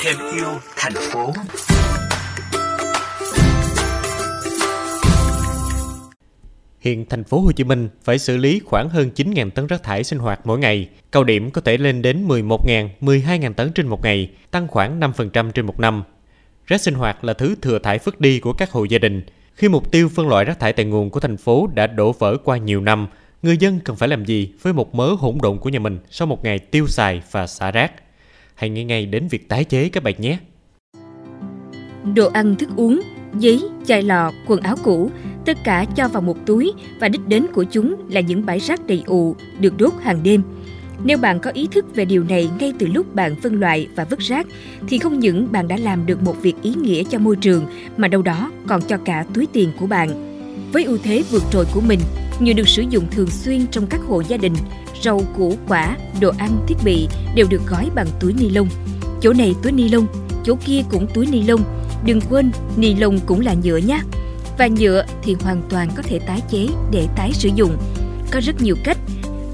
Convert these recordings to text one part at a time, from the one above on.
thêm yêu thành phố Hiện thành phố Hồ Chí Minh phải xử lý khoảng hơn 9.000 tấn rác thải sinh hoạt mỗi ngày. Cao điểm có thể lên đến 11.000, 12.000 tấn trên một ngày, tăng khoảng 5% trên một năm. Rác sinh hoạt là thứ thừa thải vứt đi của các hộ gia đình. Khi mục tiêu phân loại rác thải tại nguồn của thành phố đã đổ vỡ qua nhiều năm, người dân cần phải làm gì với một mớ hỗn độn của nhà mình sau một ngày tiêu xài và xả rác? Hãy nghĩ ngay đến việc tái chế các bạn nhé. Đồ ăn, thức uống, giấy, chai lọ, quần áo cũ, tất cả cho vào một túi và đích đến của chúng là những bãi rác đầy ụ được đốt hàng đêm. Nếu bạn có ý thức về điều này ngay từ lúc bạn phân loại và vứt rác, thì không những bạn đã làm được một việc ý nghĩa cho môi trường, mà đâu đó còn cho cả túi tiền của bạn. Với ưu thế vượt trội của mình, như được sử dụng thường xuyên trong các hộ gia đình, rau củ quả, đồ ăn, thiết bị đều được gói bằng túi ni lông. Chỗ này túi ni lông, chỗ kia cũng túi ni lông. Đừng quên, ni lông cũng là nhựa nhé. Và nhựa thì hoàn toàn có thể tái chế để tái sử dụng. Có rất nhiều cách.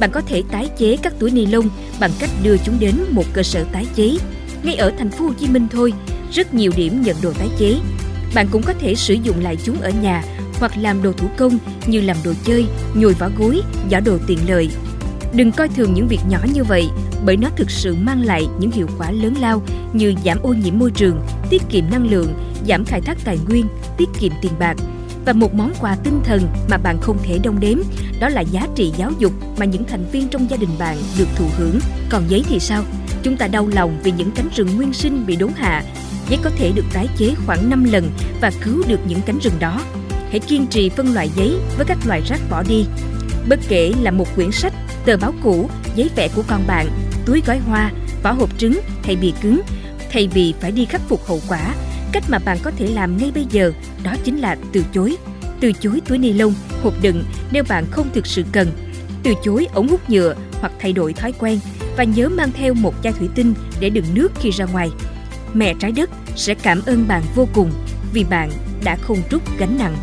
Bạn có thể tái chế các túi ni lông bằng cách đưa chúng đến một cơ sở tái chế. Ngay ở thành phố Hồ Chí Minh thôi, rất nhiều điểm nhận đồ tái chế. Bạn cũng có thể sử dụng lại chúng ở nhà hoặc làm đồ thủ công như làm đồ chơi, nhồi vỏ gối, giỏ đồ tiện lợi. Đừng coi thường những việc nhỏ như vậy bởi nó thực sự mang lại những hiệu quả lớn lao như giảm ô nhiễm môi trường, tiết kiệm năng lượng, giảm khai thác tài nguyên, tiết kiệm tiền bạc. Và một món quà tinh thần mà bạn không thể đong đếm, đó là giá trị giáo dục mà những thành viên trong gia đình bạn được thụ hưởng. Còn giấy thì sao? Chúng ta đau lòng vì những cánh rừng nguyên sinh bị đốn hạ. Giấy có thể được tái chế khoảng 5 lần và cứu được những cánh rừng đó. Hãy kiên trì phân loại giấy với các loại rác bỏ đi. Bất kể là một quyển sách, tờ báo cũ, giấy vẽ của con bạn, túi gói hoa, vỏ hộp trứng hay bì cứng, thay vì phải đi khắc phục hậu quả, cách mà bạn có thể làm ngay bây giờ đó chính là từ chối. Từ chối túi ni lông, hộp đựng nếu bạn không thực sự cần. Từ chối ống hút nhựa hoặc thay đổi thói quen và nhớ mang theo một chai thủy tinh để đựng nước khi ra ngoài. Mẹ trái đất sẽ cảm ơn bạn vô cùng vì bạn đã không trút gánh nặng.